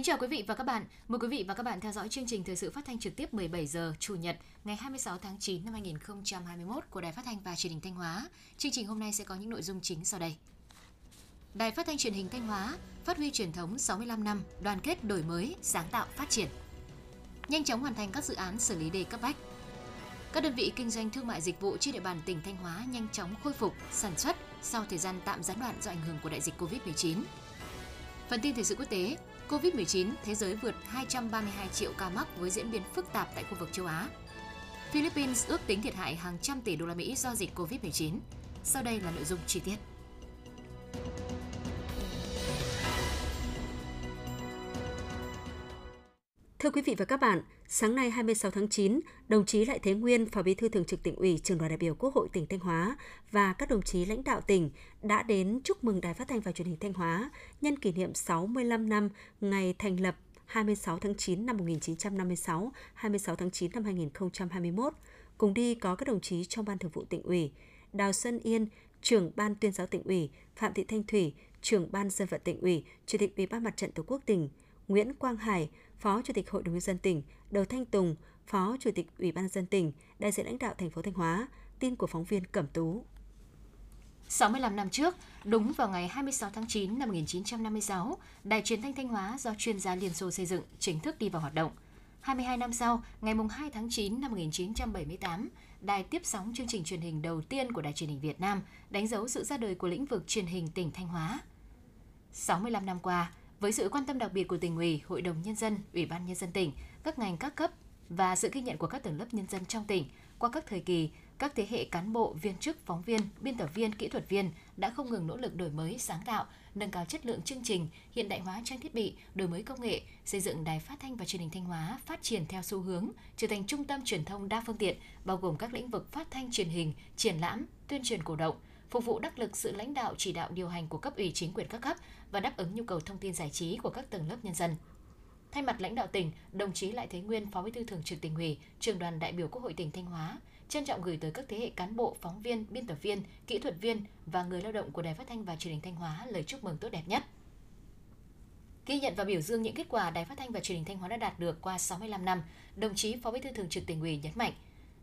Kính chào quý vị và các bạn. Mời quý vị và các bạn theo dõi chương trình thời sự phát thanh trực tiếp 17 giờ Chủ nhật ngày 26 tháng 9 năm 2021 của Đài Phát thanh và Truyền hình Thanh Hóa. Chương trình hôm nay sẽ có những nội dung chính sau đây. Đài Phát thanh Truyền hình Thanh Hóa phát huy truyền thống 65 năm đoàn kết đổi mới, sáng tạo phát triển. Nhanh chóng hoàn thành các dự án xử lý đề cấp bách. Các đơn vị kinh doanh thương mại dịch vụ trên địa bàn tỉnh Thanh Hóa nhanh chóng khôi phục sản xuất sau thời gian tạm gián đoạn do ảnh hưởng của đại dịch Covid-19. Phần tin thời sự quốc tế, Covid-19, thế giới vượt 232 triệu ca mắc với diễn biến phức tạp tại khu vực châu Á. Philippines ước tính thiệt hại hàng trăm tỷ đô la Mỹ do dịch Covid-19. Sau đây là nội dung chi tiết. Thưa quý vị và các bạn, sáng nay 26 tháng 9, đồng chí Lại Thế Nguyên, Phó Bí thư Thường trực tỉnh ủy, Trường đoàn đại biểu Quốc hội tỉnh Thanh Hóa và các đồng chí lãnh đạo tỉnh đã đến chúc mừng Đài Phát thanh và Truyền hình Thanh Hóa nhân kỷ niệm 65 năm ngày thành lập 26 tháng 9 năm 1956, 26 tháng 9 năm 2021. Cùng đi có các đồng chí trong Ban Thường vụ tỉnh ủy, Đào Xuân Yên, trưởng Ban tuyên giáo tỉnh ủy, Phạm Thị Thanh Thủy, trưởng Ban dân vận tỉnh ủy, Chủ tịch Ủy ban Mặt trận Tổ quốc tỉnh, Nguyễn Quang Hải, Phó Chủ tịch Hội đồng nhân dân tỉnh, Đầu Thanh Tùng, Phó Chủ tịch Ủy ban dân tỉnh, đại diện lãnh đạo thành phố Thanh Hóa, tin của phóng viên Cẩm Tú. 65 năm trước, đúng vào ngày 26 tháng 9 năm 1956, Đài truyền thanh Thanh Hóa do chuyên gia Liên Xô xây dựng chính thức đi vào hoạt động. 22 năm sau, ngày 2 tháng 9 năm 1978, đài tiếp sóng chương trình truyền hình đầu tiên của Đài truyền hình Việt Nam, đánh dấu sự ra đời của lĩnh vực truyền hình tỉnh Thanh Hóa. 65 năm qua, với sự quan tâm đặc biệt của tỉnh ủy, Hội đồng Nhân dân, Ủy ban Nhân dân tỉnh, các ngành các cấp và sự ghi nhận của các tầng lớp nhân dân trong tỉnh, qua các thời kỳ, các thế hệ cán bộ, viên chức, phóng viên, biên tập viên, kỹ thuật viên đã không ngừng nỗ lực đổi mới, sáng tạo, nâng cao chất lượng chương trình, hiện đại hóa trang thiết bị, đổi mới công nghệ, xây dựng đài phát thanh và truyền hình Thanh Hóa phát triển theo xu hướng, trở thành trung tâm truyền thông đa phương tiện, bao gồm các lĩnh vực phát thanh truyền hình, triển lãm, tuyên truyền cổ động, phục vụ đắc lực sự lãnh đạo chỉ đạo điều hành của cấp ủy chính quyền các cấp và đáp ứng nhu cầu thông tin giải trí của các tầng lớp nhân dân. Thay mặt lãnh đạo tỉnh, đồng chí Lại Thế Nguyên, Phó Bí thư Thường trực tỉnh ủy, Trường đoàn đại biểu Quốc hội tỉnh Thanh Hóa, trân trọng gửi tới các thế hệ cán bộ, phóng viên, biên tập viên, kỹ thuật viên và người lao động của Đài Phát thanh và Truyền hình Thanh Hóa lời chúc mừng tốt đẹp nhất. Ghi nhận và biểu dương những kết quả Đài Phát thanh và Truyền hình Thanh Hóa đã đạt được qua 65 năm, đồng chí Phó Bí thư Thường trực tỉnh ủy nhấn mạnh,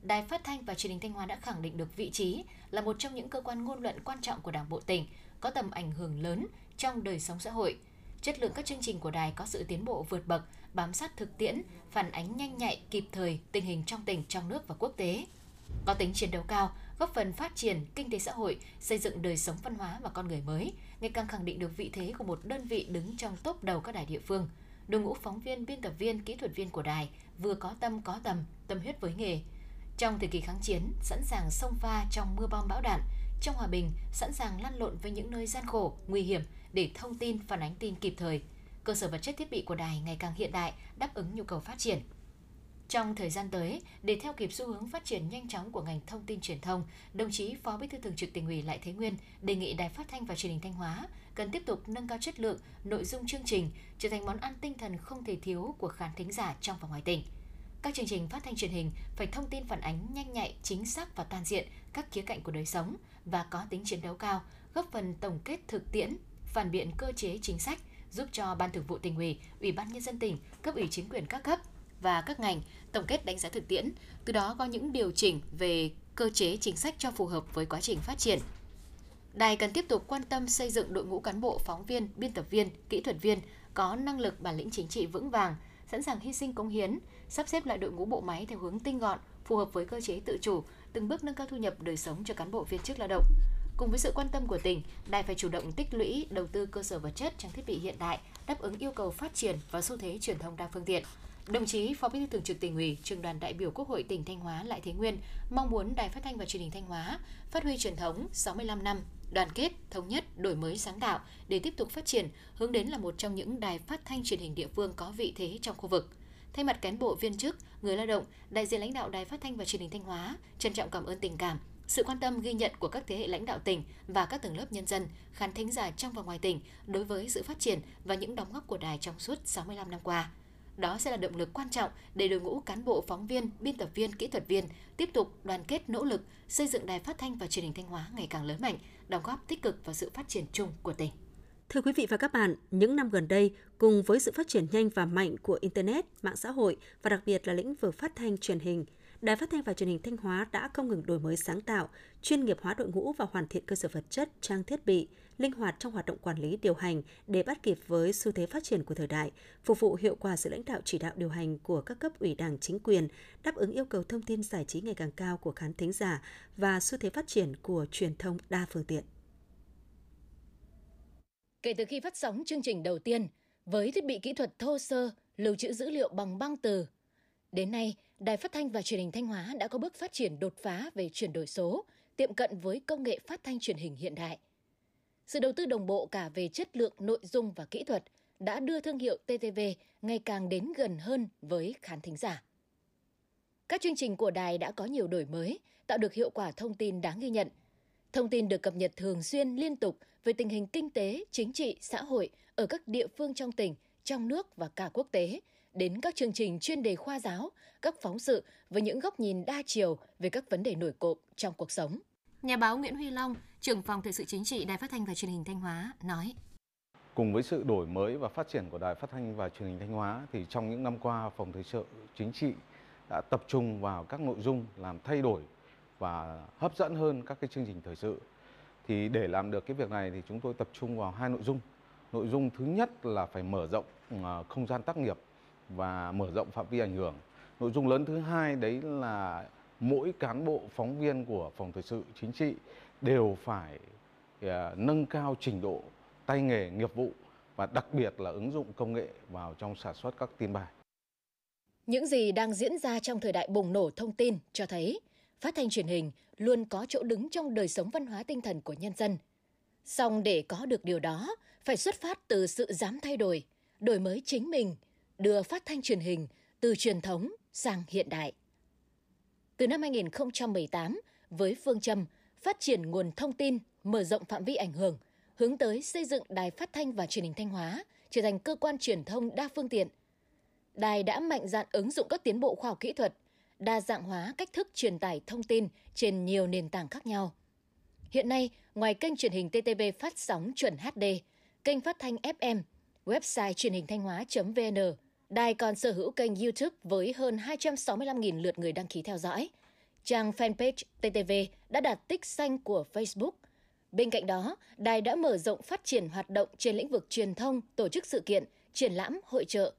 Đài Phát thanh và Truyền hình Thanh Hóa đã khẳng định được vị trí là một trong những cơ quan ngôn luận quan trọng của Đảng bộ tỉnh, có tầm ảnh hưởng lớn trong đời sống xã hội. Chất lượng các chương trình của đài có sự tiến bộ vượt bậc, bám sát thực tiễn, phản ánh nhanh nhạy, kịp thời tình hình trong tỉnh, trong nước và quốc tế. Có tính chiến đấu cao, góp phần phát triển kinh tế xã hội, xây dựng đời sống văn hóa và con người mới, ngày càng khẳng định được vị thế của một đơn vị đứng trong top đầu các đài địa phương. Đội ngũ phóng viên, biên tập viên, kỹ thuật viên của đài vừa có tâm có tầm, tâm huyết với nghề, trong thời kỳ kháng chiến, sẵn sàng xông pha trong mưa bom bão đạn, trong hòa bình, sẵn sàng lăn lộn với những nơi gian khổ, nguy hiểm để thông tin, phản ánh tin kịp thời. Cơ sở vật chất thiết bị của đài ngày càng hiện đại, đáp ứng nhu cầu phát triển. Trong thời gian tới, để theo kịp xu hướng phát triển nhanh chóng của ngành thông tin truyền thông, đồng chí Phó Bí thư Thường trực Tỉnh ủy Lại Thế Nguyên đề nghị Đài Phát thanh và Truyền hình Thanh Hóa cần tiếp tục nâng cao chất lượng, nội dung chương trình trở thành món ăn tinh thần không thể thiếu của khán thính giả trong và ngoài tỉnh. Các chương trình phát thanh truyền hình phải thông tin phản ánh nhanh nhạy, chính xác và toàn diện các khía cạnh của đời sống và có tính chiến đấu cao, góp phần tổng kết thực tiễn, phản biện cơ chế chính sách, giúp cho Ban Thường vụ tỉnh ủy, Ủy ban nhân dân tỉnh, cấp ủy chính quyền các cấp và các ngành tổng kết đánh giá thực tiễn, từ đó có những điều chỉnh về cơ chế chính sách cho phù hợp với quá trình phát triển. Đài cần tiếp tục quan tâm xây dựng đội ngũ cán bộ, phóng viên, biên tập viên, kỹ thuật viên có năng lực bản lĩnh chính trị vững vàng, sẵn sàng hy sinh cống hiến, sắp xếp lại đội ngũ bộ máy theo hướng tinh gọn, phù hợp với cơ chế tự chủ, từng bước nâng cao thu nhập đời sống cho cán bộ viên chức lao động. Cùng với sự quan tâm của tỉnh, đài phải chủ động tích lũy, đầu tư cơ sở vật chất, trang thiết bị hiện đại, đáp ứng yêu cầu phát triển và xu thế truyền thông đa phương tiện. Đồng chí Phó Bí thư Thường trực Tỉnh ủy, Trường đoàn đại biểu Quốc hội tỉnh Thanh Hóa Lại Thế Nguyên mong muốn Đài Phát thanh và Truyền hình Thanh Hóa phát huy truyền thống 65 năm đoàn kết, thống nhất, đổi mới sáng tạo để tiếp tục phát triển, hướng đến là một trong những đài phát thanh truyền hình địa phương có vị thế trong khu vực. Thay mặt cán bộ viên chức, người lao động, đại diện lãnh đạo Đài Phát thanh và Truyền hình Thanh Hóa trân trọng cảm ơn tình cảm, sự quan tâm ghi nhận của các thế hệ lãnh đạo tỉnh và các tầng lớp nhân dân, khán thính giả trong và ngoài tỉnh đối với sự phát triển và những đóng góp của đài trong suốt 65 năm qua. Đó sẽ là động lực quan trọng để đội ngũ cán bộ phóng viên, biên tập viên, kỹ thuật viên tiếp tục đoàn kết nỗ lực xây dựng đài phát thanh và truyền hình Thanh Hóa ngày càng lớn mạnh, đóng góp tích cực vào sự phát triển chung của tỉnh. Thưa quý vị và các bạn, những năm gần đây, cùng với sự phát triển nhanh và mạnh của Internet, mạng xã hội và đặc biệt là lĩnh vực phát thanh truyền hình, Đài Phát thanh và Truyền hình Thanh Hóa đã không ngừng đổi mới sáng tạo, chuyên nghiệp hóa đội ngũ và hoàn thiện cơ sở vật chất, trang thiết bị, linh hoạt trong hoạt động quản lý điều hành để bắt kịp với xu thế phát triển của thời đại, phục vụ hiệu quả sự lãnh đạo chỉ đạo điều hành của các cấp ủy Đảng chính quyền, đáp ứng yêu cầu thông tin giải trí ngày càng cao của khán thính giả và xu thế phát triển của truyền thông đa phương tiện. Kể từ khi phát sóng chương trình đầu tiên, với thiết bị kỹ thuật thô sơ, lưu trữ dữ liệu bằng băng từ, đến nay, Đài Phát thanh và Truyền hình Thanh Hóa đã có bước phát triển đột phá về chuyển đổi số, tiệm cận với công nghệ phát thanh truyền hình hiện đại. Sự đầu tư đồng bộ cả về chất lượng nội dung và kỹ thuật đã đưa thương hiệu TTV ngày càng đến gần hơn với khán thính giả. Các chương trình của đài đã có nhiều đổi mới, tạo được hiệu quả thông tin đáng ghi nhận – Thông tin được cập nhật thường xuyên liên tục về tình hình kinh tế, chính trị, xã hội ở các địa phương trong tỉnh, trong nước và cả quốc tế, đến các chương trình chuyên đề khoa giáo, các phóng sự với những góc nhìn đa chiều về các vấn đề nổi cộm trong cuộc sống. Nhà báo Nguyễn Huy Long, trưởng phòng thời sự chính trị Đài Phát thanh và Truyền hình Thanh Hóa nói: Cùng với sự đổi mới và phát triển của Đài Phát thanh và Truyền hình Thanh Hóa thì trong những năm qua phòng thời sự chính trị đã tập trung vào các nội dung làm thay đổi và hấp dẫn hơn các cái chương trình thời sự. Thì để làm được cái việc này thì chúng tôi tập trung vào hai nội dung. Nội dung thứ nhất là phải mở rộng à, không gian tác nghiệp và mở rộng phạm vi ảnh hưởng. Nội dung lớn thứ hai đấy là mỗi cán bộ phóng viên của phòng thời sự chính trị đều phải à, nâng cao trình độ tay nghề nghiệp vụ và đặc biệt là ứng dụng công nghệ vào trong sản xuất các tin bài. Những gì đang diễn ra trong thời đại bùng nổ thông tin cho thấy phát thanh truyền hình luôn có chỗ đứng trong đời sống văn hóa tinh thần của nhân dân. Song để có được điều đó, phải xuất phát từ sự dám thay đổi, đổi mới chính mình, đưa phát thanh truyền hình từ truyền thống sang hiện đại. Từ năm 2018, với phương châm phát triển nguồn thông tin, mở rộng phạm vi ảnh hưởng, hướng tới xây dựng Đài Phát thanh và Truyền hình Thanh Hóa trở thành cơ quan truyền thông đa phương tiện. Đài đã mạnh dạn ứng dụng các tiến bộ khoa học kỹ thuật – đa dạng hóa cách thức truyền tải thông tin trên nhiều nền tảng khác nhau. Hiện nay, ngoài kênh truyền hình TTV phát sóng chuẩn HD, kênh phát thanh FM, website truyền hình thanh hóa.vn, đài còn sở hữu kênh YouTube với hơn 265.000 lượt người đăng ký theo dõi. Trang fanpage TTV đã đạt tích xanh của Facebook. Bên cạnh đó, đài đã mở rộng phát triển hoạt động trên lĩnh vực truyền thông, tổ chức sự kiện, triển lãm, hội trợ.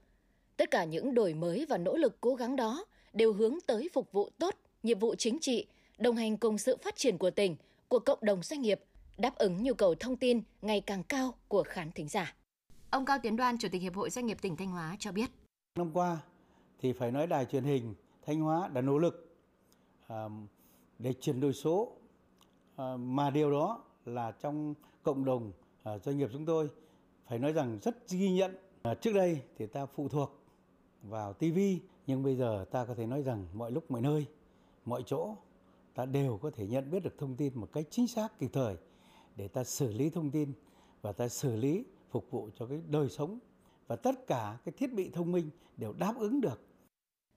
Tất cả những đổi mới và nỗ lực cố gắng đó đều hướng tới phục vụ tốt nhiệm vụ chính trị, đồng hành cùng sự phát triển của tỉnh, của cộng đồng doanh nghiệp, đáp ứng nhu cầu thông tin ngày càng cao của khán thính giả. Ông Cao Tiến Đoan, Chủ tịch Hiệp hội Doanh nghiệp tỉnh Thanh Hóa cho biết. Năm qua thì phải nói đài truyền hình Thanh Hóa đã nỗ lực à, để chuyển đổi số à, mà điều đó là trong cộng đồng à, doanh nghiệp chúng tôi phải nói rằng rất ghi nhận. Trước đây thì ta phụ thuộc vào TV nhưng bây giờ ta có thể nói rằng mọi lúc mọi nơi, mọi chỗ ta đều có thể nhận biết được thông tin một cách chính xác kịp thời để ta xử lý thông tin và ta xử lý phục vụ cho cái đời sống và tất cả cái thiết bị thông minh đều đáp ứng được.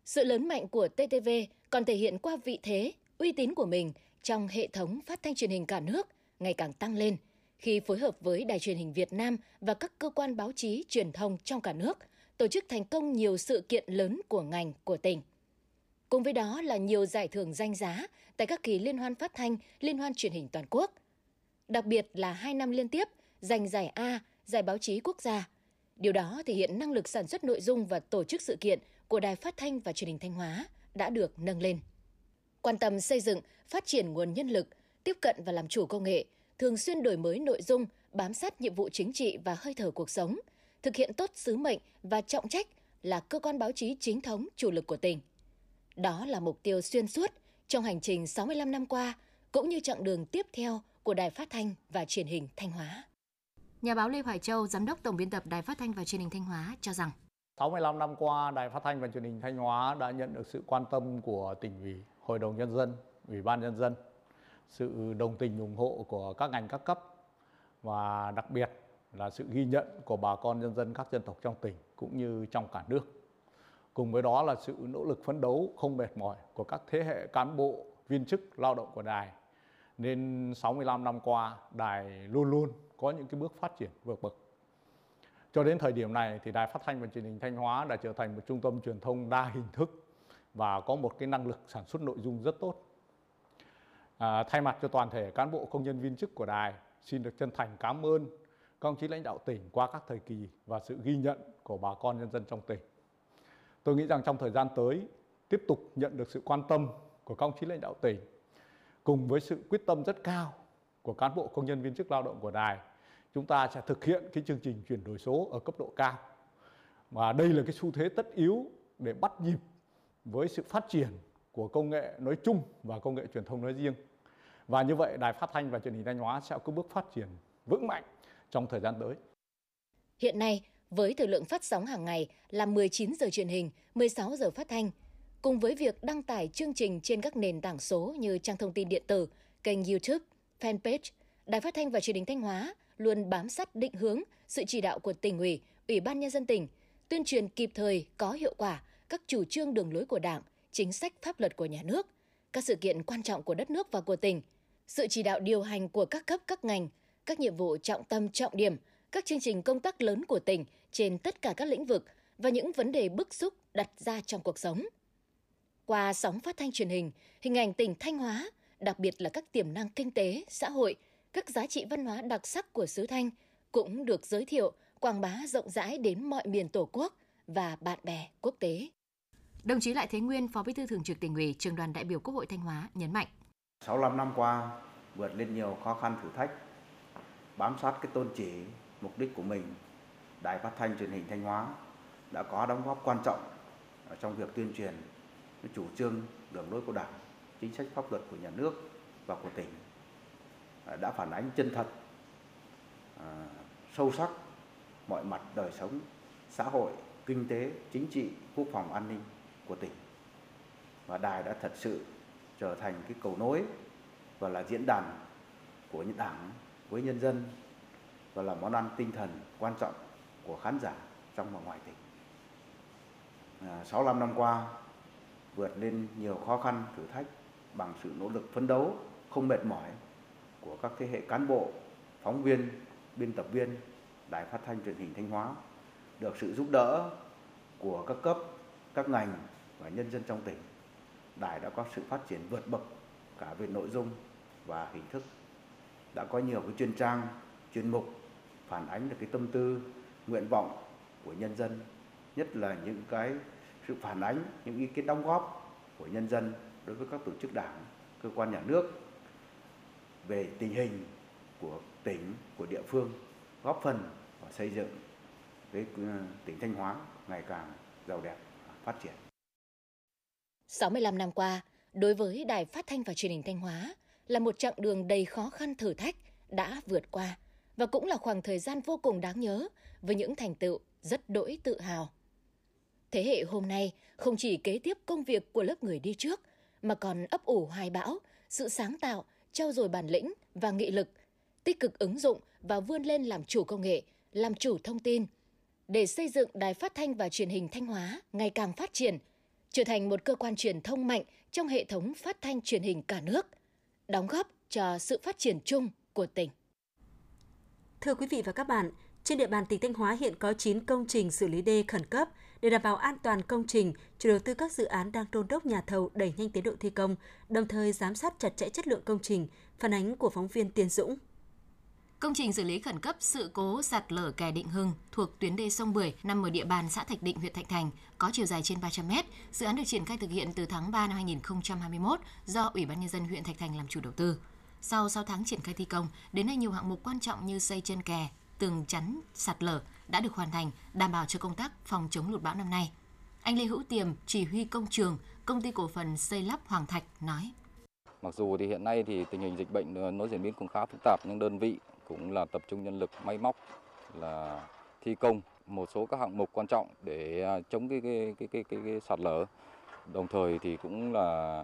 Sự lớn mạnh của TTV còn thể hiện qua vị thế, uy tín của mình trong hệ thống phát thanh truyền hình cả nước ngày càng tăng lên khi phối hợp với Đài truyền hình Việt Nam và các cơ quan báo chí truyền thông trong cả nước – tổ chức thành công nhiều sự kiện lớn của ngành, của tỉnh. Cùng với đó là nhiều giải thưởng danh giá tại các kỳ liên hoan phát thanh, liên hoan truyền hình toàn quốc. Đặc biệt là hai năm liên tiếp giành giải A, giải báo chí quốc gia. Điều đó thể hiện năng lực sản xuất nội dung và tổ chức sự kiện của Đài Phát thanh và Truyền hình Thanh Hóa đã được nâng lên. Quan tâm xây dựng, phát triển nguồn nhân lực, tiếp cận và làm chủ công nghệ, thường xuyên đổi mới nội dung, bám sát nhiệm vụ chính trị và hơi thở cuộc sống – thực hiện tốt sứ mệnh và trọng trách là cơ quan báo chí chính thống chủ lực của tỉnh. Đó là mục tiêu xuyên suốt trong hành trình 65 năm qua, cũng như chặng đường tiếp theo của Đài Phát thanh và Truyền hình Thanh Hóa. Nhà báo Lê Hoài Châu, giám đốc tổng biên tập Đài Phát thanh và Truyền hình Thanh Hóa cho rằng 65 năm qua, Đài Phát thanh và Truyền hình Thanh Hóa đã nhận được sự quan tâm của tỉnh ủy, Hội đồng nhân dân, Ủy ban nhân dân, sự đồng tình ủng hộ của các ngành các cấp và đặc biệt là sự ghi nhận của bà con nhân dân các dân tộc trong tỉnh cũng như trong cả nước. Cùng với đó là sự nỗ lực phấn đấu không mệt mỏi của các thế hệ cán bộ, viên chức lao động của đài. Nên 65 năm qua, đài luôn luôn có những cái bước phát triển vượt bậc Cho đến thời điểm này thì Đài Phát thanh và Truyền hình Thanh Hóa đã trở thành một trung tâm truyền thông đa hình thức và có một cái năng lực sản xuất nội dung rất tốt. À, thay mặt cho toàn thể cán bộ công nhân viên chức của đài, xin được chân thành cảm ơn các ông chí lãnh đạo tỉnh qua các thời kỳ và sự ghi nhận của bà con nhân dân trong tỉnh. Tôi nghĩ rằng trong thời gian tới, tiếp tục nhận được sự quan tâm của các ông chí lãnh đạo tỉnh cùng với sự quyết tâm rất cao của cán bộ công nhân viên chức lao động của đài, chúng ta sẽ thực hiện cái chương trình chuyển đổi số ở cấp độ cao. Và đây là cái xu thế tất yếu để bắt nhịp với sự phát triển của công nghệ nói chung và công nghệ truyền thông nói riêng. Và như vậy, Đài Phát thanh và Truyền hình Thanh Hóa sẽ có bước phát triển vững mạnh trong thời gian tới. Hiện nay, với thời lượng phát sóng hàng ngày là 19 giờ truyền hình, 16 giờ phát thanh, cùng với việc đăng tải chương trình trên các nền tảng số như trang thông tin điện tử, kênh YouTube, fanpage, Đài Phát thanh và Truyền hình Thanh Hóa luôn bám sát định hướng, sự chỉ đạo của tỉnh ủy, Ủy ban nhân dân tỉnh, tuyên truyền kịp thời, có hiệu quả các chủ trương đường lối của Đảng, chính sách pháp luật của nhà nước, các sự kiện quan trọng của đất nước và của tỉnh, sự chỉ đạo điều hành của các cấp các ngành, các nhiệm vụ trọng tâm trọng điểm, các chương trình công tác lớn của tỉnh trên tất cả các lĩnh vực và những vấn đề bức xúc đặt ra trong cuộc sống. Qua sóng phát thanh truyền hình, hình ảnh tỉnh Thanh Hóa, đặc biệt là các tiềm năng kinh tế, xã hội, các giá trị văn hóa đặc sắc của xứ Thanh cũng được giới thiệu, quảng bá rộng rãi đến mọi miền Tổ quốc và bạn bè quốc tế. Đồng chí Lại Thế Nguyên, Phó Bí thư Thường trực Tỉnh ủy, Trường đoàn đại biểu Quốc hội Thanh Hóa nhấn mạnh: 65 năm qua vượt lên nhiều khó khăn thử thách, bám sát cái tôn chỉ, mục đích của mình, Đài Phát thanh Truyền hình Thanh Hóa đã có đóng góp quan trọng trong việc tuyên truyền chủ trương, đường lối của Đảng, chính sách pháp luật của nhà nước và của tỉnh À, đã phản ánh chân thật, à, sâu sắc mọi mặt đời sống xã hội, kinh tế, chính trị, quốc phòng an ninh của tỉnh. Và đài đã thật sự trở thành cái cầu nối và là diễn đàn của những đảng với nhân dân và là món ăn tinh thần quan trọng của khán giả trong và ngoài tỉnh. À, 65 năm qua, vượt lên nhiều khó khăn, thử thách bằng sự nỗ lực phấn đấu, không mệt mỏi của các thế hệ cán bộ, phóng viên, biên tập viên Đài Phát thanh Truyền hình Thanh Hóa, được sự giúp đỡ của các cấp, các ngành và nhân dân trong tỉnh. Đài đã có sự phát triển vượt bậc cả về nội dung và hình thức. Đã có nhiều cái chuyên trang, chuyên mục phản ánh được cái tâm tư, nguyện vọng của nhân dân, nhất là những cái sự phản ánh, những ý kiến đóng góp của nhân dân đối với các tổ chức đảng, cơ quan nhà nước về tình hình của tỉnh, của địa phương, góp phần vào xây dựng cái ờ, tỉnh Thanh Hóa ngày càng giàu đẹp, phát triển. 65 năm qua, đối với Đài Phát thanh và Truyền hình Thanh Hóa là một chặng đường đầy khó khăn thử thách đã vượt qua và cũng là khoảng thời gian vô cùng đáng nhớ với những thành tựu rất đỗi tự hào. Thế hệ hôm nay không chỉ kế tiếp công việc của lớp người đi trước mà còn ấp ủ hoài bão, sự sáng tạo, trau dồi bản lĩnh và nghị lực, tích cực ứng dụng và vươn lên làm chủ công nghệ, làm chủ thông tin để xây dựng đài phát thanh và truyền hình Thanh Hóa ngày càng phát triển, trở thành một cơ quan truyền thông mạnh trong hệ thống phát thanh truyền hình cả nước, đóng góp cho sự phát triển chung của tỉnh. Thưa quý vị và các bạn, trên địa bàn tỉnh Thanh Hóa hiện có 9 công trình xử lý đê khẩn cấp. Để đảm bảo an toàn công trình, chủ đầu tư các dự án đang đôn đốc nhà thầu đẩy nhanh tiến độ thi công, đồng thời giám sát chặt chẽ chất lượng công trình, phản ánh của phóng viên Tiến Dũng. Công trình xử lý khẩn cấp sự cố sạt lở kè Định Hưng thuộc tuyến đê sông Bưởi nằm ở địa bàn xã Thạch Định, huyện Thạch Thành, có chiều dài trên 300 m. Dự án được triển khai thực hiện từ tháng 3 năm 2021 do Ủy ban nhân dân huyện Thạch Thành làm chủ đầu tư. Sau 6 tháng triển khai thi công, đến nay nhiều hạng mục quan trọng như xây chân kè, tường chắn sạt lở đã được hoàn thành, đảm bảo cho công tác phòng chống lụt bão năm nay. Anh Lê Hữu Tiềm, chỉ huy công trường, công ty cổ phần xây lắp Hoàng Thạch nói: Mặc dù thì hiện nay thì tình hình dịch bệnh nó diễn biến cũng khá phức tạp nhưng đơn vị cũng là tập trung nhân lực máy móc là thi công một số các hạng mục quan trọng để à, chống cái cái cái cái, cái, cái sạt lở. Đồng thời thì cũng là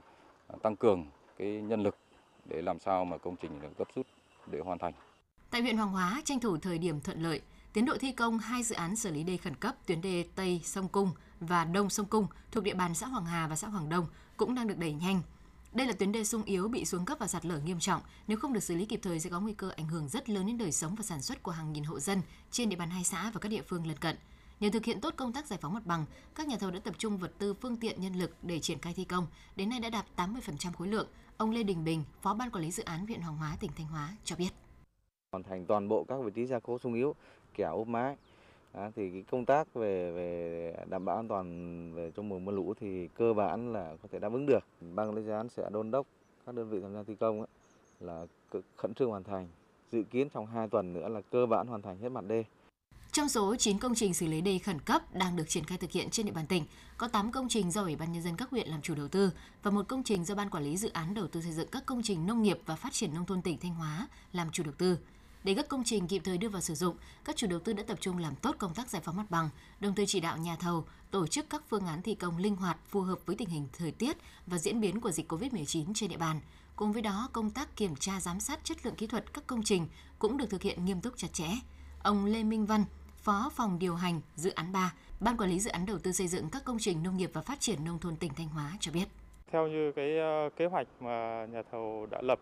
tăng cường cái nhân lực để làm sao mà công trình được gấp rút để hoàn thành. Tại huyện Hoàng Hóa, tranh thủ thời điểm thuận lợi, tiến độ thi công hai dự án xử lý đê khẩn cấp tuyến đê Tây sông Cung và Đông sông Cung thuộc địa bàn xã Hoàng Hà và xã Hoàng Đông cũng đang được đẩy nhanh. Đây là tuyến đê sung yếu bị xuống cấp và sạt lở nghiêm trọng, nếu không được xử lý kịp thời sẽ có nguy cơ ảnh hưởng rất lớn đến đời sống và sản xuất của hàng nghìn hộ dân trên địa bàn hai xã và các địa phương lân cận. Nhờ thực hiện tốt công tác giải phóng mặt bằng, các nhà thầu đã tập trung vật tư, phương tiện, nhân lực để triển khai thi công. Đến nay đã đạt 80% khối lượng. Ông Lê Đình Bình, Phó ban quản lý dự án huyện Hoàng Hóa, tỉnh Thanh Hóa cho biết. Hoàn thành toàn bộ các vị trí gia cố sung yếu, kẻo ốp mái. À, thì cái công tác về về đảm bảo an toàn về trong mùa mưa lũ thì cơ bản là có thể đáp ứng được. Ban quản lý dự án sẽ đôn đốc các đơn vị tham gia thi công ấy, là khẩn trương hoàn thành. Dự kiến trong 2 tuần nữa là cơ bản hoàn thành hết mặt đê. Trong số 9 công trình xử lý đê khẩn cấp đang được triển khai thực hiện trên địa bàn tỉnh, có 8 công trình do Ủy ban nhân dân các huyện làm chủ đầu tư và một công trình do Ban quản lý dự án đầu tư xây dựng các công trình nông nghiệp và phát triển nông thôn tỉnh Thanh Hóa làm chủ đầu tư. Để các công trình kịp thời đưa vào sử dụng, các chủ đầu tư đã tập trung làm tốt công tác giải phóng mặt bằng, đồng thời chỉ đạo nhà thầu tổ chức các phương án thi công linh hoạt phù hợp với tình hình thời tiết và diễn biến của dịch COVID-19 trên địa bàn. Cùng với đó, công tác kiểm tra giám sát chất lượng kỹ thuật các công trình cũng được thực hiện nghiêm túc chặt chẽ. Ông Lê Minh Văn, Phó phòng điều hành dự án 3, Ban quản lý dự án đầu tư xây dựng các công trình nông nghiệp và phát triển nông thôn tỉnh Thanh Hóa cho biết. Theo như cái ờ, kế hoạch mà nhà thầu đã lập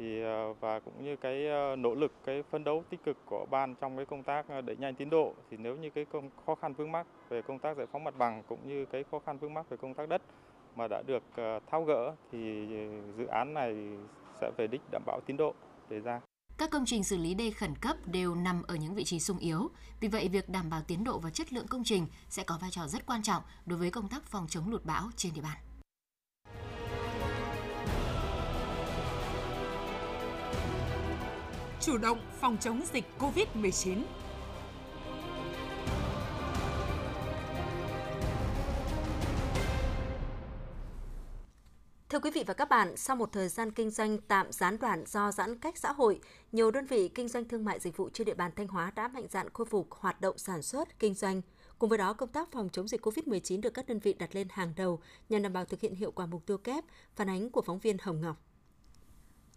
thì ờ, và cũng như cái ờ, nỗ lực cái phấn đấu tích cực của ban trong cái công tác ờ, đẩy nhanh tiến độ thì nếu như cái công khó khăn vướng mắc về công tác giải phóng mặt bằng cũng như cái khó khăn vướng mắc về công tác đất mà đã được tháo gỡ thì dự án này sẽ về đích đảm bảo tiến độ đề ra. Các công trình xử lý đê khẩn cấp đều nằm ở những vị trí sung yếu, vì vậy việc đảm bảo tiến độ và chất lượng công trình sẽ có vai trò rất quan trọng đối với công tác phòng chống lụt bão trên địa bàn. Chủ động phòng chống dịch COVID-19 Thưa quý vị và các bạn, sau một thời gian kinh doanh tạm gián đoạn do giãn cách xã hội, nhiều đơn vị kinh doanh thương mại dịch vụ trên địa bàn Thanh Hóa đã mạnh dạn khôi phục hoạt động sản xuất, kinh doanh. Cùng với đó, công tác phòng chống dịch COVID-19 được các đơn vị đặt lên hàng đầu nhằm đảm bảo thực hiện hiệu quả mục tiêu kép, phản ánh của phóng viên Hồng Ngọc.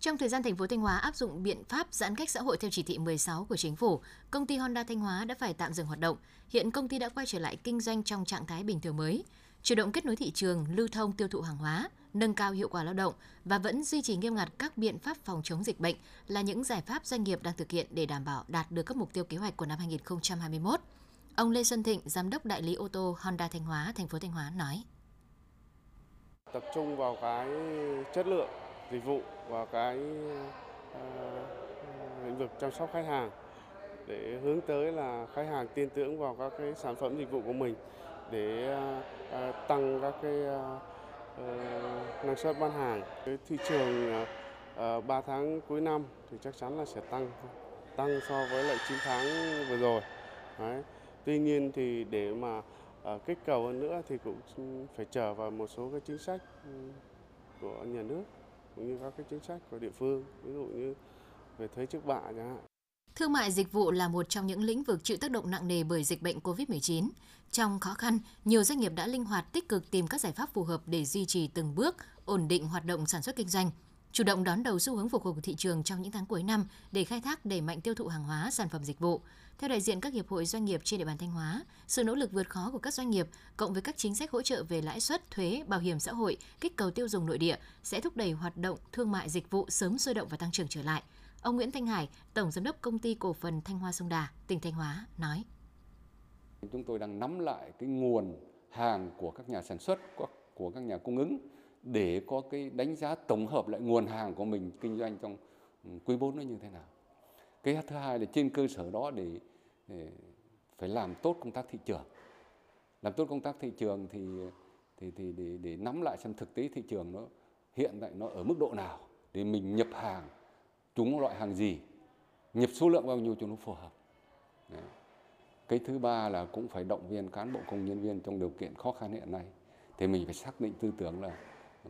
Trong thời gian thành phố Thanh Hóa áp dụng biện pháp giãn cách xã hội theo chỉ thị 16 của chính phủ, công ty Honda Thanh Hóa đã phải tạm dừng hoạt động. Hiện công ty đã quay trở lại kinh doanh trong trạng thái bình thường mới, chủ động kết nối thị trường, lưu thông tiêu thụ hàng hóa, nâng cao hiệu quả lao động và vẫn duy trì nghiêm ngặt các biện pháp phòng chống dịch bệnh là những giải pháp doanh nghiệp đang thực hiện để đảm bảo đạt được các mục tiêu kế hoạch của năm 2021. Ông Lê Xuân Thịnh, giám đốc đại lý ô tô Honda Thanh Hóa, thành phố Thanh Hóa nói: Tập trung vào cái chất lượng dịch vụ vào cái à, lĩnh vực chăm sóc khách hàng để hướng tới là khách hàng tin tưởng vào các cái sản phẩm dịch vụ của mình để à, à, tăng các cái ờ, năng suất bán hàng. Cái thị trường 3 tháng cuối năm thì chắc chắn là sẽ tăng tăng so với lại 9 tháng vừa rồi. Đấy. Tuy nhiên thì để mà kích cầu hơn nữa thì cũng phải chờ vào một số cái chính sách ừ, của nhà nước cũng như các cái chính sách của địa phương, ví dụ như về thuế trước bạ chẳng hạn. Thương mại dịch vụ là một trong những lĩnh vực chịu tác động nặng nề bởi dịch bệnh COVID-19. Trong khó khăn, nhiều doanh nghiệp đã linh hoạt tích cực tìm các giải pháp phù hợp để duy trì từng bước ổn định hoạt động sản xuất kinh doanh, chủ động đón đầu xu hướng phục hồi của thị trường trong những tháng cuối năm để khai thác đẩy mạnh tiêu thụ hàng hóa, sản phẩm dịch vụ. Theo đại diện các hiệp hội doanh nghiệp trên địa bàn Thanh Hóa, sự nỗ lực vượt khó của các doanh nghiệp cộng với các chính sách hỗ trợ về lãi suất, thuế, bảo hiểm xã hội, kích cầu tiêu dùng nội địa sẽ thúc đẩy hoạt động thương mại dịch vụ sớm sôi động và tăng trưởng trở lại. Ông Nguyễn Thanh Hải, Tổng Giám đốc Công ty Cổ phần Thanh Hoa Sông Đà, tỉnh Thanh Hóa, nói. Chúng tôi đang nắm lại cái nguồn hàng của các nhà sản xuất, của các nhà cung ứng để có cái đánh giá tổng hợp lại nguồn hàng của mình kinh doanh trong ừ, quý 4 nó như thế nào. Cái thứ hai là trên cơ sở đó để, để phải làm tốt công tác thị trường. Làm tốt công tác thị trường thì thì thì để để nắm lại xem thực tế thị trường nó hiện tại nó ở mức độ nào để mình nhập hàng chúng loại hàng gì nhập số lượng bao nhiêu cho nó phù hợp Đấy. cái thứ ba là cũng phải động viên cán bộ công nhân viên trong điều kiện khó khăn hiện nay thì mình phải xác định tư tưởng là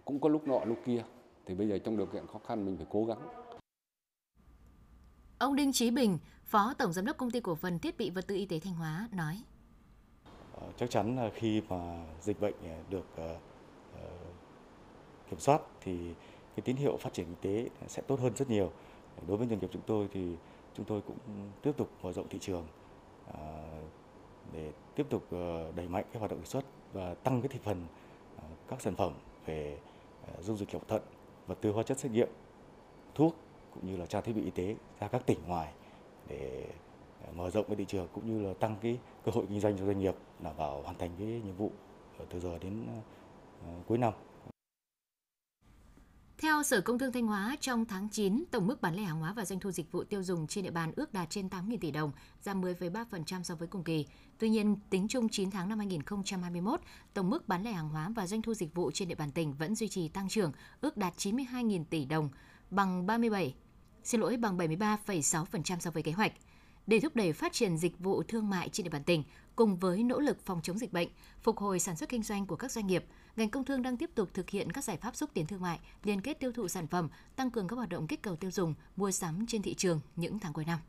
cũng có lúc nọ lúc kia. Thì bây giờ trong điều kiện khó khăn mình phải cố gắng. Ông Đinh Chí Bình, Phó Tổng Giám đốc Công ty Cổ phần Thiết bị Vật tư Y tế Thanh Hóa nói. Ờ, chắc chắn là khi mà dịch bệnh được ờ, ờ, kiểm soát thì cái tín hiệu phát triển kinh tế sẽ tốt hơn rất nhiều. Đối với doanh nghiệp chúng tôi thì chúng tôi cũng tiếp tục mở rộng thị trường để tiếp tục ờ, đẩy mạnh cái hoạt động sản xuất và tăng cái thị phần các sản phẩm về à, dung dịch lọc thận, vật tư hóa chất xét nghiệm, thuốc cũng như là trang thiết bị y tế ra các tỉnh ngoài để à, mở rộng cái thị trường cũng như là tăng cái cơ hội kinh doanh cho doanh nghiệp đảm bảo hoàn thành cái nhiệm vụ à, từ giờ đến cuối năm. Theo Sở Công Thương Thanh Hóa, trong tháng 9, tổng mức bán lẻ hàng hóa và doanh thu dịch vụ tiêu dùng trên địa bàn ước đạt trên 8.000 tỷ đồng, giảm 10,3% so với cùng kỳ. Tuy nhiên, tính chung 9 tháng năm 2021, tổng mức bán lẻ hàng hóa và doanh thu dịch vụ trên địa bàn tỉnh vẫn duy trì tăng trưởng, ước đạt 92.000 tỷ đồng, bằng 37 xin lỗi bằng 73,6% so với kế hoạch. Để thúc đẩy phát triển dịch vụ thương mại trên địa bàn tỉnh, cùng với nỗ lực phòng chống dịch bệnh, phục hồi sản xuất kinh doanh của các doanh nghiệp, ngành công thương đang tiếp tục thực hiện các giải pháp xúc tiến thương mại, liên kết tiêu thụ sản phẩm, tăng cường các hoạt động kích cầu tiêu dùng, mua sắm trên thị trường những tháng cuối năm.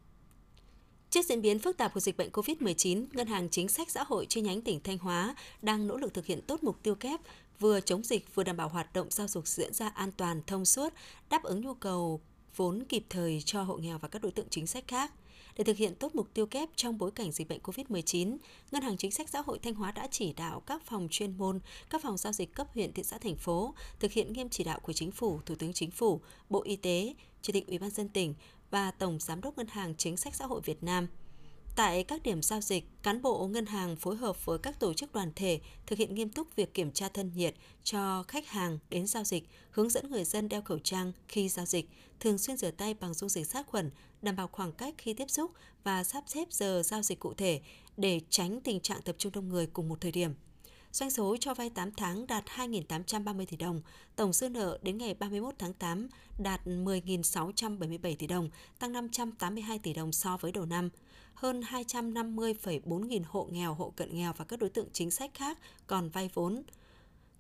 Trước diễn biến phức tạp của dịch bệnh COVID-19, Ngân hàng Chính sách Xã hội chi nhánh tỉnh Thanh Hóa đang nỗ lực thực hiện tốt mục tiêu kép vừa chống dịch vừa đảm bảo hoạt động giao dịch diễn ra an toàn, thông suốt, đáp ứng nhu cầu vốn kịp thời cho hộ nghèo và các đối tượng chính sách khác. Để thực hiện tốt mục tiêu kép trong bối cảnh dịch bệnh COVID-19, Ngân hàng Chính sách Xã hội Thanh Hóa đã chỉ đạo các phòng chuyên môn, các phòng giao dịch cấp huyện, thị xã, thành phố thực hiện nghiêm chỉ đạo của Chính phủ, Thủ tướng Chính phủ, Bộ Y tế, Chủ tịch Ủy ban dân tỉnh và Tổng Giám đốc Ngân hàng Chính sách Xã hội Việt Nam – Tại các điểm giao dịch, cán bộ ngân hàng phối hợp với các tổ chức đoàn thể thực hiện nghiêm túc việc kiểm tra thân nhiệt cho khách hàng đến giao dịch, hướng dẫn người dân đeo khẩu trang khi giao dịch, thường xuyên rửa tay bằng dung dịch sát khuẩn, đảm bảo khoảng cách khi tiếp xúc và sắp xếp giờ giao dịch cụ thể để tránh tình trạng tập trung đông người cùng một thời điểm. Doanh số cho vay 8 tháng đạt 2.830 tỷ đồng, tổng dư nợ đến ngày 31 tháng 8 đạt 10.677 tỷ đồng, tăng 582 tỷ đồng so với đầu năm – hơn 250,4 nghìn hộ nghèo, hộ cận nghèo và các đối tượng chính sách khác còn vay vốn.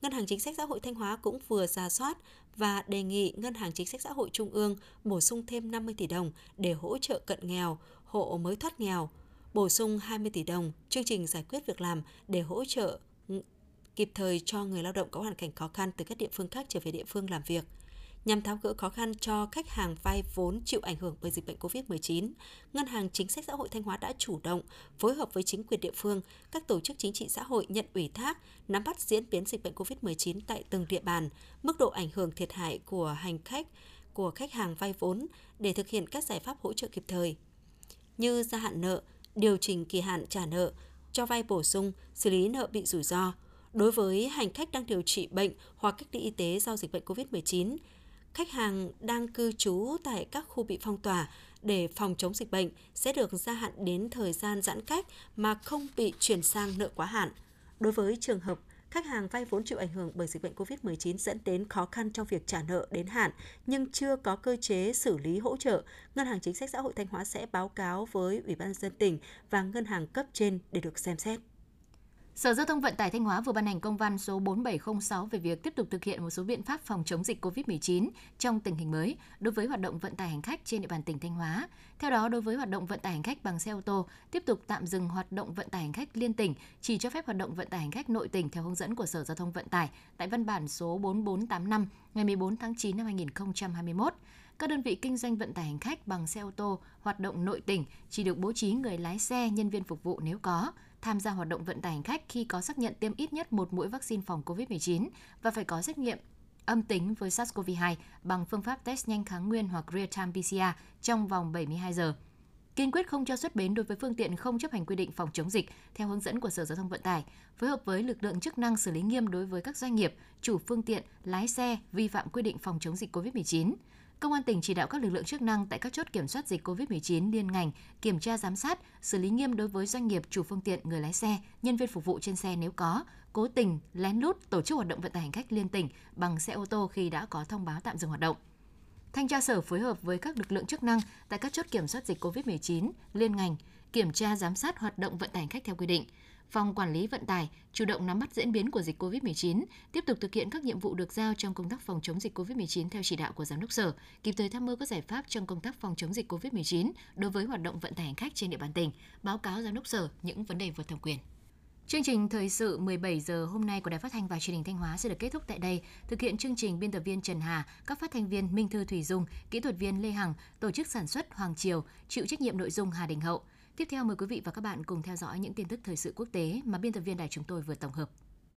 Ngân hàng Chính sách Xã hội Thanh Hóa cũng vừa ra soát và đề nghị Ngân hàng Chính sách Xã hội Trung ương bổ sung thêm 50 tỷ đồng để hỗ trợ cận nghèo, hộ mới thoát nghèo, bổ sung 20 tỷ đồng chương trình giải quyết việc làm để hỗ trợ kịp thời cho người lao động có hoàn cảnh khó khăn từ các địa phương khác trở về địa phương làm việc – Nhằm tháo gỡ khó khăn cho khách hàng vay vốn chịu ảnh hưởng bởi dịch bệnh COVID-19, Ngân hàng Chính sách Xã hội Thanh Hóa đã chủ động phối hợp với chính quyền địa phương, các tổ chức chính trị xã hội nhận ủy thác, nắm bắt diễn biến dịch bệnh COVID-19 tại từng địa bàn, mức độ ảnh hưởng thiệt hại của hành khách, của khách hàng vay vốn để thực hiện các giải pháp hỗ trợ kịp thời. Như gia hạn nợ, điều chỉnh kỳ hạn trả nợ, cho vay bổ sung, xử lý nợ bị rủi ro. Đối với hành khách đang điều trị bệnh hoặc cách ly y tế do dịch bệnh COVID-19, khách hàng đang cư trú tại các khu bị phong tỏa để phòng chống dịch bệnh sẽ được gia hạn đến thời gian giãn cách mà không bị chuyển sang nợ quá hạn. Đối với trường hợp khách hàng vay vốn chịu ảnh hưởng bởi dịch bệnh COVID-19 dẫn đến khó khăn trong việc trả nợ đến hạn nhưng chưa có cơ chế xử lý hỗ trợ, Ngân hàng Chính sách Xã hội Thanh Hóa sẽ báo cáo với Ủy ban dân tỉnh và ngân hàng cấp trên để được xem xét. Sở Giao thông Vận tải Thanh Hóa vừa ban hành công văn số 4706 về việc tiếp tục thực hiện một số biện pháp phòng chống dịch COVID-19 trong tình hình mới đối với hoạt động vận tải hành khách trên địa bàn tỉnh Thanh Hóa. Theo đó, đối với hoạt động vận tải hành khách bằng xe ô tô, tiếp tục tạm dừng hoạt động vận tải hành khách liên tỉnh, chỉ cho phép hoạt động vận tải hành khách nội tỉnh theo hướng dẫn của Sở Giao thông Vận tải tại văn bản số 4485 ngày 14 tháng 9 năm 2021 các đơn vị kinh doanh vận tải hành khách bằng xe ô tô hoạt động nội tỉnh chỉ được bố trí người lái xe, nhân viên phục vụ nếu có tham gia hoạt động vận tải hành khách khi có xác nhận tiêm ít nhất một mũi vaccine phòng COVID-19 và phải có xét nghiệm âm tính với SARS-CoV-2 bằng phương pháp test nhanh kháng nguyên hoặc real-time PCR trong vòng 72 giờ. Kiên quyết không cho xuất bến đối với phương tiện không chấp hành quy định phòng chống dịch theo hướng dẫn của Sở Giao thông Vận tải, phối hợp với lực lượng chức năng xử lý nghiêm đối với các doanh nghiệp, chủ phương tiện, lái xe vi phạm quy định phòng chống dịch COVID-19 Công an tỉnh chỉ đạo các lực lượng chức năng tại các chốt kiểm soát dịch COVID-19 liên ngành kiểm tra giám sát, xử lý nghiêm đối với doanh nghiệp, chủ phương tiện, người lái xe, nhân viên phục vụ trên xe nếu có, cố tình lén lút tổ chức hoạt động vận tải hành khách liên tỉnh bằng xe ô tô khi đã có thông báo tạm dừng hoạt động. Thanh tra sở phối hợp với các lực lượng chức năng tại các chốt kiểm soát dịch COVID-19 liên ngành kiểm tra giám sát hoạt động vận tải hành khách theo quy định – Phòng Quản lý Vận tải chủ động nắm bắt diễn biến của dịch COVID-19, tiếp tục thực hiện các nhiệm vụ được giao trong công tác phòng chống dịch COVID-19 theo chỉ đạo của Giám đốc Sở, kịp thời tham mưu các giải pháp trong công tác phòng chống dịch COVID-19 đối với hoạt động vận tải hành khách trên địa bàn tỉnh, báo cáo Giám đốc Sở những vấn đề vượt thẩm quyền. Chương trình thời sự 17 giờ hôm nay của Đài Phát thanh và Truyền hình Thanh Hóa sẽ được kết thúc tại đây. Thực hiện chương trình biên tập viên Trần Hà, các phát thanh viên Minh Thư Thủy Dung, kỹ thuật viên Lê Hằng, tổ chức sản xuất Hoàng Triều, chịu trách nhiệm nội dung Hà Đình Hậu. Tiếp theo mời quý vị và các bạn cùng theo dõi những tin tức thời sự quốc tế mà biên tập viên đài chúng tôi vừa tổng hợp.